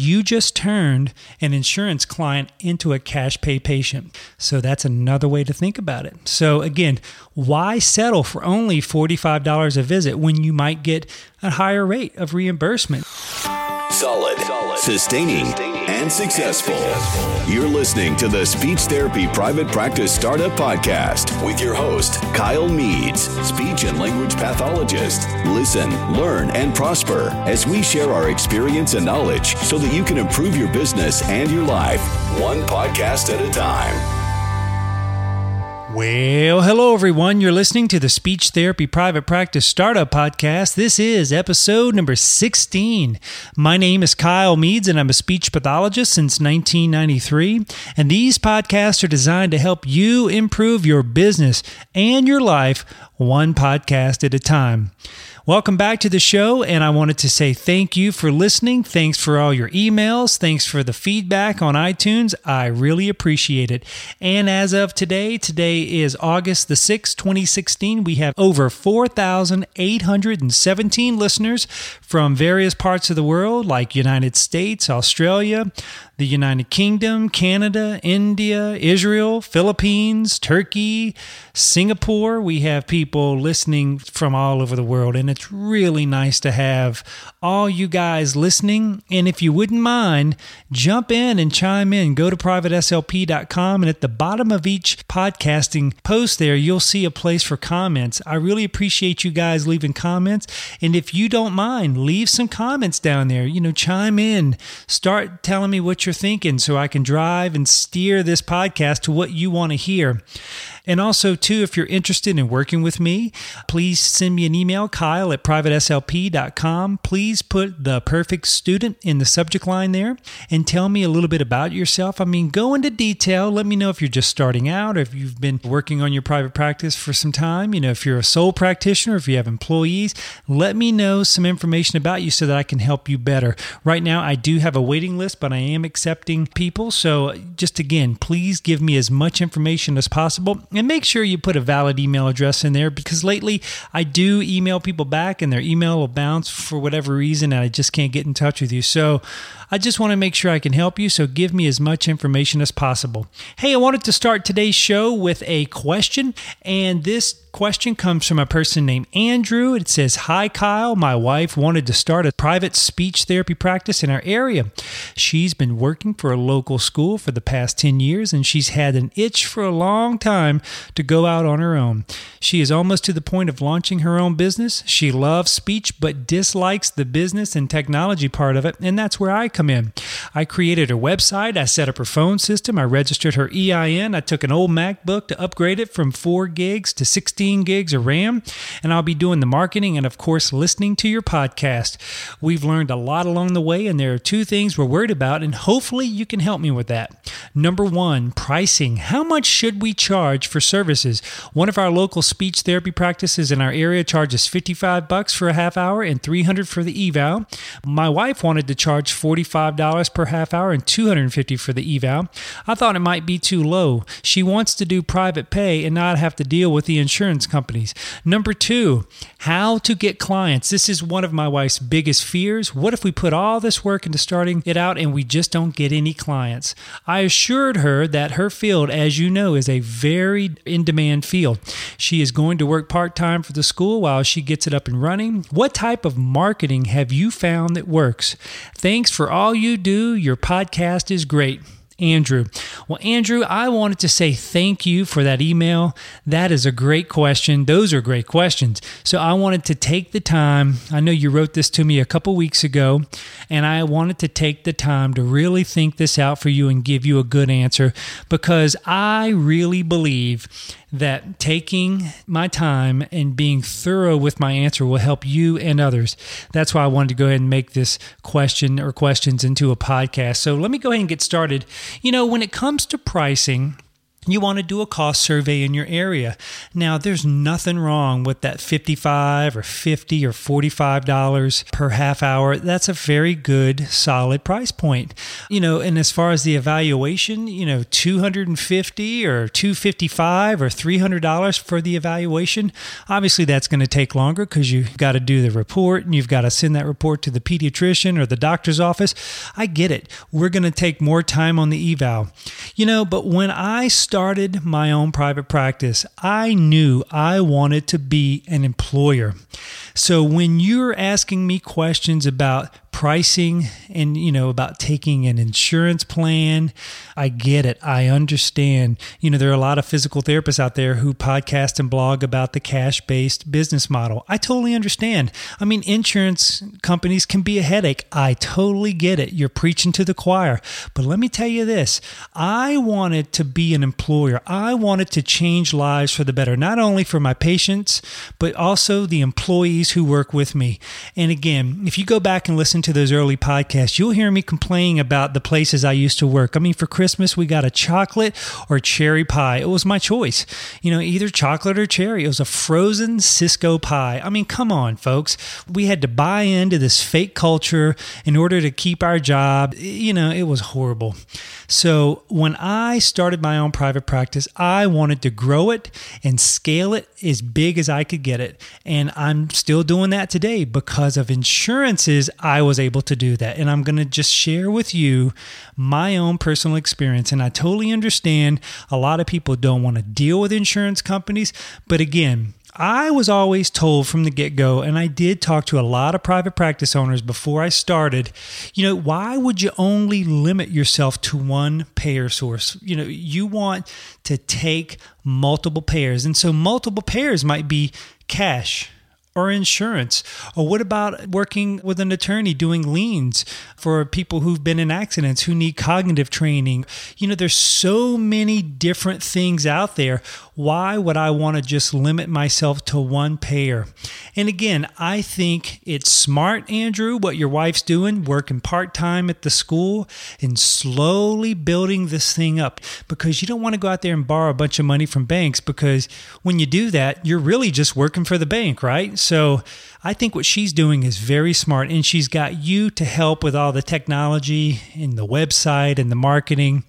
you just turned an insurance client into a cash pay patient. So that's another way to think about it. So again, why settle for only $45 a visit when you might get a higher rate of reimbursement? Solid, sustaining, and successful. You're listening to the Speech Therapy Private Practice Startup Podcast with your host, Kyle Meads, speech and language pathologist. Listen, learn, and prosper as we share our experience and knowledge so that you can improve your business and your life, one podcast at a time. Well, hello everyone. You're listening to the Speech Therapy Private Practice Startup Podcast. This is episode number 16. My name is Kyle Meads and I'm a speech pathologist since 1993. And these podcasts are designed to help you improve your business and your life one podcast at a time. Welcome back to the show, and I wanted to say thank you for listening. Thanks for all your emails. Thanks for the feedback on iTunes. I really appreciate it. And as of today, today is August the 6th, 2016, we have over 4,817 listeners from various parts of the world, like United States, Australia, the United Kingdom, Canada, India, Israel, Philippines, Turkey, Singapore. We have people listening from all over the world, and it's really nice to have all you guys listening. And if you wouldn't mind, jump in and chime in. Go to privateslp.com, and at the bottom of each podcasting post there, you'll see a place for comments. I really appreciate you guys leaving comments. And if you don't mind, leave some comments down there. You know, chime in, start telling me what you're thinking so I can drive and steer this podcast to what you want to hear. And also, too, if you're interested in working with me, please send me an email, kyle at privateslp.com. Please put the perfect student in the subject line there and tell me a little bit about yourself. I mean, go into detail. Let me know if you're just starting out or if you've been working on your private practice for some time. You know, if you're a sole practitioner, if you have employees, let me know some information about you so that I can help you better. Right now, I do have a waiting list, but I am accepting people. So, just again, please give me as much information as possible make sure you put a valid email address in there because lately I do email people back and their email will bounce for whatever reason and I just can't get in touch with you. So I just want to make sure I can help you, so give me as much information as possible. Hey, I wanted to start today's show with a question, and this question comes from a person named Andrew. It says, Hi, Kyle. My wife wanted to start a private speech therapy practice in our area. She's been working for a local school for the past 10 years, and she's had an itch for a long time to go out on her own. She is almost to the point of launching her own business. She loves speech, but dislikes the business and technology part of it, and that's where I come in. I created her website, I set up her phone system, I registered her EIN, I took an old MacBook to upgrade it from 4 gigs to 16 gigs of RAM, and I'll be doing the marketing and, of course, listening to your podcast. We've learned a lot along the way, and there are two things we're worried about, and hopefully you can help me with that. Number one, pricing. How much should we charge for services? One of our local speech therapy practices in our area charges 55 bucks for a half hour and 300 for the eval. My wife wanted to charge 45 $5 per half hour and 250 for the eval. I thought it might be too low. She wants to do private pay and not have to deal with the insurance companies. Number 2, how to get clients. This is one of my wife's biggest fears. What if we put all this work into starting it out and we just don't get any clients? I assured her that her field, as you know, is a very in demand field. She is going to work part time for the school while she gets it up and running. What type of marketing have you found that works? Thanks for all you do. Your podcast is great. Andrew. Well, Andrew, I wanted to say thank you for that email. That is a great question. Those are great questions. So I wanted to take the time. I know you wrote this to me a couple weeks ago, and I wanted to take the time to really think this out for you and give you a good answer because I really believe that taking my time and being thorough with my answer will help you and others. That's why I wanted to go ahead and make this question or questions into a podcast. So let me go ahead and get started. You know, when it comes to pricing, you want to do a cost survey in your area. Now, there's nothing wrong with that 55 or 50 or 45 dollars per half hour. That's a very good solid price point. You know, and as far as the evaluation, you know, 250 or 255 or 300 dollars for the evaluation, obviously that's going to take longer cuz you've got to do the report and you've got to send that report to the pediatrician or the doctor's office. I get it. We're going to take more time on the eval. You know, but when I started my own private practice, I knew I wanted to be an employer. So when you're asking me questions about pricing and you know about taking an insurance plan i get it. I understand. You know there are a lot of physical therapists out there who podcast and blog about the cash based business model. I totally understand. I mean insurance companies can be a headache. I totally get it. You're preaching to the choir. But let me tell you this. I wanted to be an employer. I wanted to change lives for the better not only for my patients but also the employees who work with me and again if you go back and listen to those early podcasts, you'll hear me complaining about the places I used to work. I mean, for Christmas, we got a chocolate or cherry pie. It was my choice. You know, either chocolate or cherry. It was a frozen Sysco pie. I mean, come on, folks. We had to buy into this fake culture in order to keep our job. You know, it was horrible. So when I started my own private practice, I wanted to grow it and scale it as big as I could get it. And I'm still doing that today because of insurances. I was able to do that. And I'm going to just share with you my own personal experience. And I totally understand a lot of people don't want to deal with insurance companies. But again, I was always told from the get go, and I did talk to a lot of private practice owners before I started, you know, why would you only limit yourself to one payer source? You know, you want to take multiple payers. And so multiple payers might be cash or insurance? Or what about working with an attorney doing liens for people who've been in accidents who need cognitive training? You know, there's so many different things out there. Why would I want to just limit myself to one payer? And again, I think it's smart, Andrew, what your wife's doing, working part time at the school and slowly building this thing up because you don't want to go out there and borrow a bunch of money from banks because when you do that, you're really just working for the bank, right? So I think what she's doing is very smart, and she's got you to help with all the technology and the website and the marketing.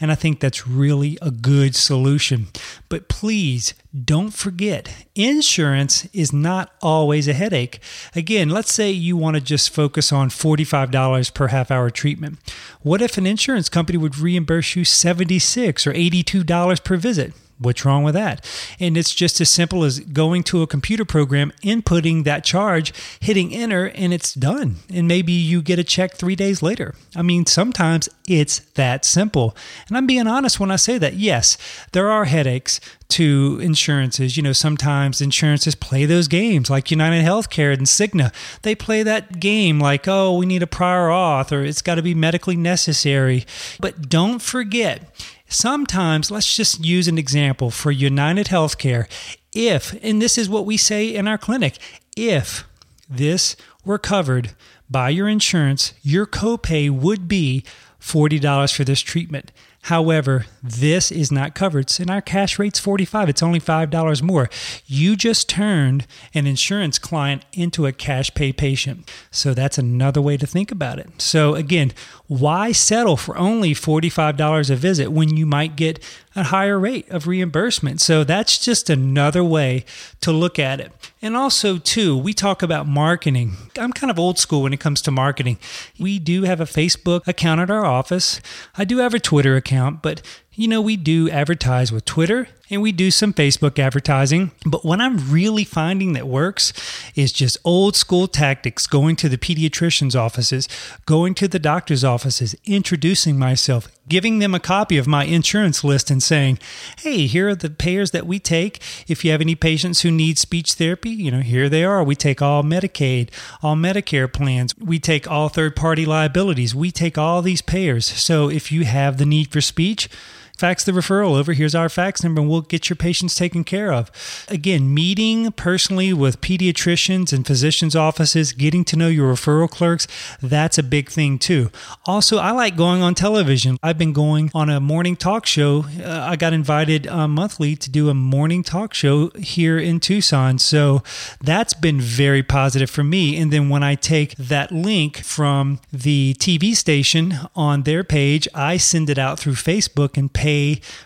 And I think that's really a good solution. But please don't forget, insurance is not always a headache. Again, let's say you want to just focus on $45 per half hour treatment. What if an insurance company would reimburse you $76 or $82 per visit? What's wrong with that? And it's just as simple as going to a computer program, inputting that charge, hitting enter, and it's done. And maybe you get a check three days later. I mean, sometimes it's that simple. And I'm being honest when I say that. Yes, there are headaches to insurances. You know, sometimes insurances play those games like United Healthcare and Cigna. They play that game like, oh, we need a prior auth or it's got to be medically necessary. But don't forget, Sometimes, let's just use an example for United Healthcare. If, and this is what we say in our clinic, if this were covered by your insurance, your copay would be $40 for this treatment. However, this is not covered. And our cash rate's 45. It's only $5 more. You just turned an insurance client into a cash pay patient. So that's another way to think about it. So again, why settle for only $45 a visit when you might get a higher rate of reimbursement? So that's just another way to look at it. And also, too, we talk about marketing. I'm kind of old school when it comes to marketing. We do have a Facebook account at our office. I do have a Twitter account, but you know, we do advertise with Twitter and we do some Facebook advertising. But what I'm really finding that works is just old school tactics going to the pediatrician's offices, going to the doctor's offices, introducing myself, giving them a copy of my insurance list and saying, hey, here are the payers that we take. If you have any patients who need speech therapy, you know, here they are. We take all Medicaid, all Medicare plans, we take all third party liabilities, we take all these payers. So if you have the need for speech, fax the referral over. Here's our fax number, and we'll get your patients taken care of. Again, meeting personally with pediatricians and physicians' offices, getting to know your referral clerks, that's a big thing too. Also, I like going on television. I've been going on a morning talk show. Uh, I got invited uh, monthly to do a morning talk show here in Tucson. So that's been very positive for me. And then when I take that link from the TV station on their page, I send it out through Facebook and pay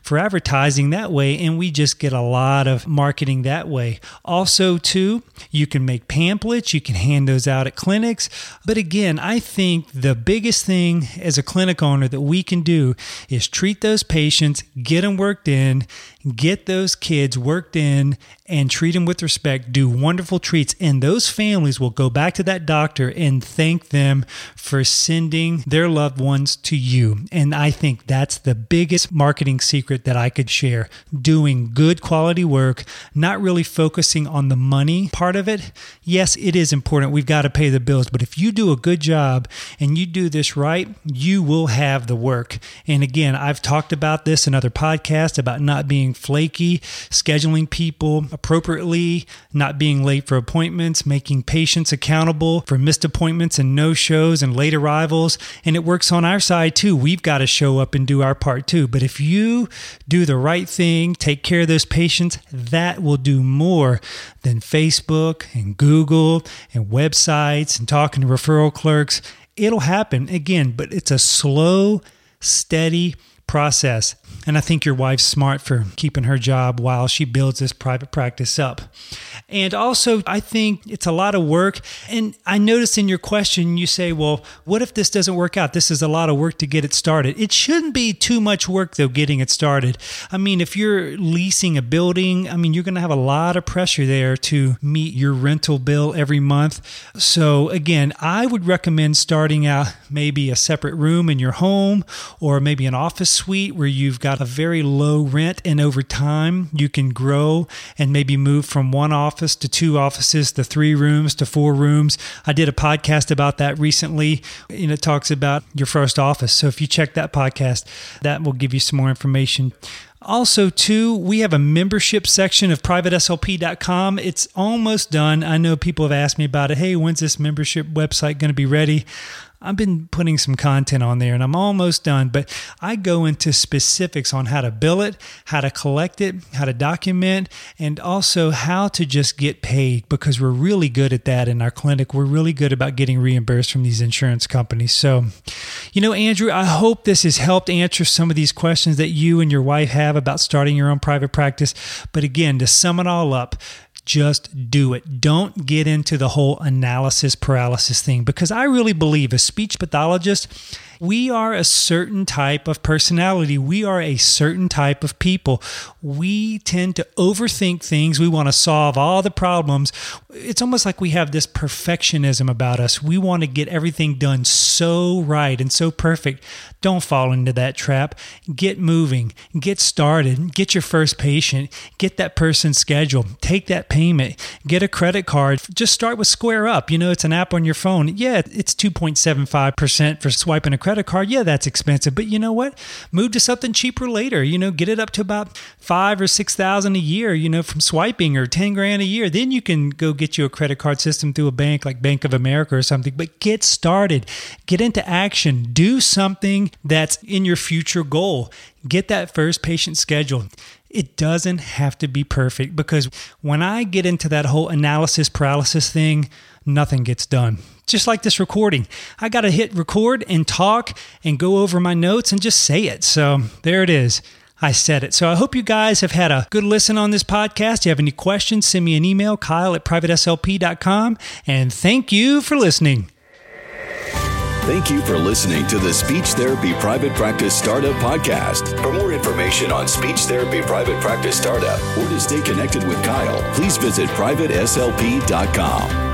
for advertising that way. And we just get a lot of marketing that way. Also, too, you can make pamphlets, you can hand those out at clinics. But again, I think the biggest thing as a clinic owner that we can do is treat those patients, get them worked in, get those kids worked in and treat them with respect, do wonderful treats, and those families will go back to that doctor and thank them for sending their loved ones to you. And I think that's the biggest marketing secret that I could share doing good quality work, not really focusing on the money part of it. Yes, it is important. We've got to pay the bills, but if you do a good job and you do this right, you will have the work. And again, I've talked about this in other podcasts about not being flaky, scheduling people appropriately, not being late for appointments, making patients accountable for missed appointments and no shows and late arrivals. And it works on our side too. We've got to show up and do our part too. But if you do the right thing, take care of those patients, that will do more than Facebook and Google and websites and talking to referral clerks. It'll happen again, but it's a slow, steady process. And I think your wife's smart for keeping her job while she builds this private practice up. And also, I think it's a lot of work. And I noticed in your question, you say, well, what if this doesn't work out? This is a lot of work to get it started. It shouldn't be too much work, though, getting it started. I mean, if you're leasing a building, I mean, you're going to have a lot of pressure there to meet your rental bill every month. So, again, I would recommend starting out maybe a separate room in your home or maybe an office suite where you've got a very low rent, and over time you can grow and maybe move from one office to two offices to three rooms to four rooms. I did a podcast about that recently, and it talks about your first office. So if you check that podcast, that will give you some more information. Also, too, we have a membership section of privateslp.com. It's almost done. I know people have asked me about it. Hey, when's this membership website going to be ready? I've been putting some content on there and I'm almost done, but I go into specifics on how to bill it, how to collect it, how to document, and also how to just get paid because we're really good at that in our clinic. We're really good about getting reimbursed from these insurance companies. So, you know, Andrew, I hope this has helped answer some of these questions that you and your wife have about starting your own private practice. But again, to sum it all up, just do it. Don't get into the whole analysis paralysis thing because I really believe as speech pathologists, we are a certain type of personality. We are a certain type of people. We tend to overthink things. We want to solve all the problems. It's almost like we have this perfectionism about us. We want to get everything done so right and so perfect. Don't fall into that trap. Get moving, get started, get your first patient, get that person scheduled, take that payment, get a credit card. Just start with Square Up. You know, it's an app on your phone. Yeah, it's 2.75% for swiping a credit card, yeah, that's expensive. But you know what? Move to something cheaper later. You know, get it up to about five or six thousand a year. You know, from swiping or ten grand a year. Then you can go get you a credit card system through a bank like Bank of America or something. But get started. Get into action. Do something that's in your future goal. Get that first patient scheduled. It doesn't have to be perfect because when I get into that whole analysis paralysis thing, nothing gets done just like this recording. I got to hit record and talk and go over my notes and just say it. So there it is. I said it. So I hope you guys have had a good listen on this podcast. If you have any questions, send me an email, kyle at privateslp.com. And thank you for listening. Thank you for listening to the Speech Therapy Private Practice Startup Podcast. For more information on speech therapy private practice startup or to stay connected with Kyle, please visit privateslp.com.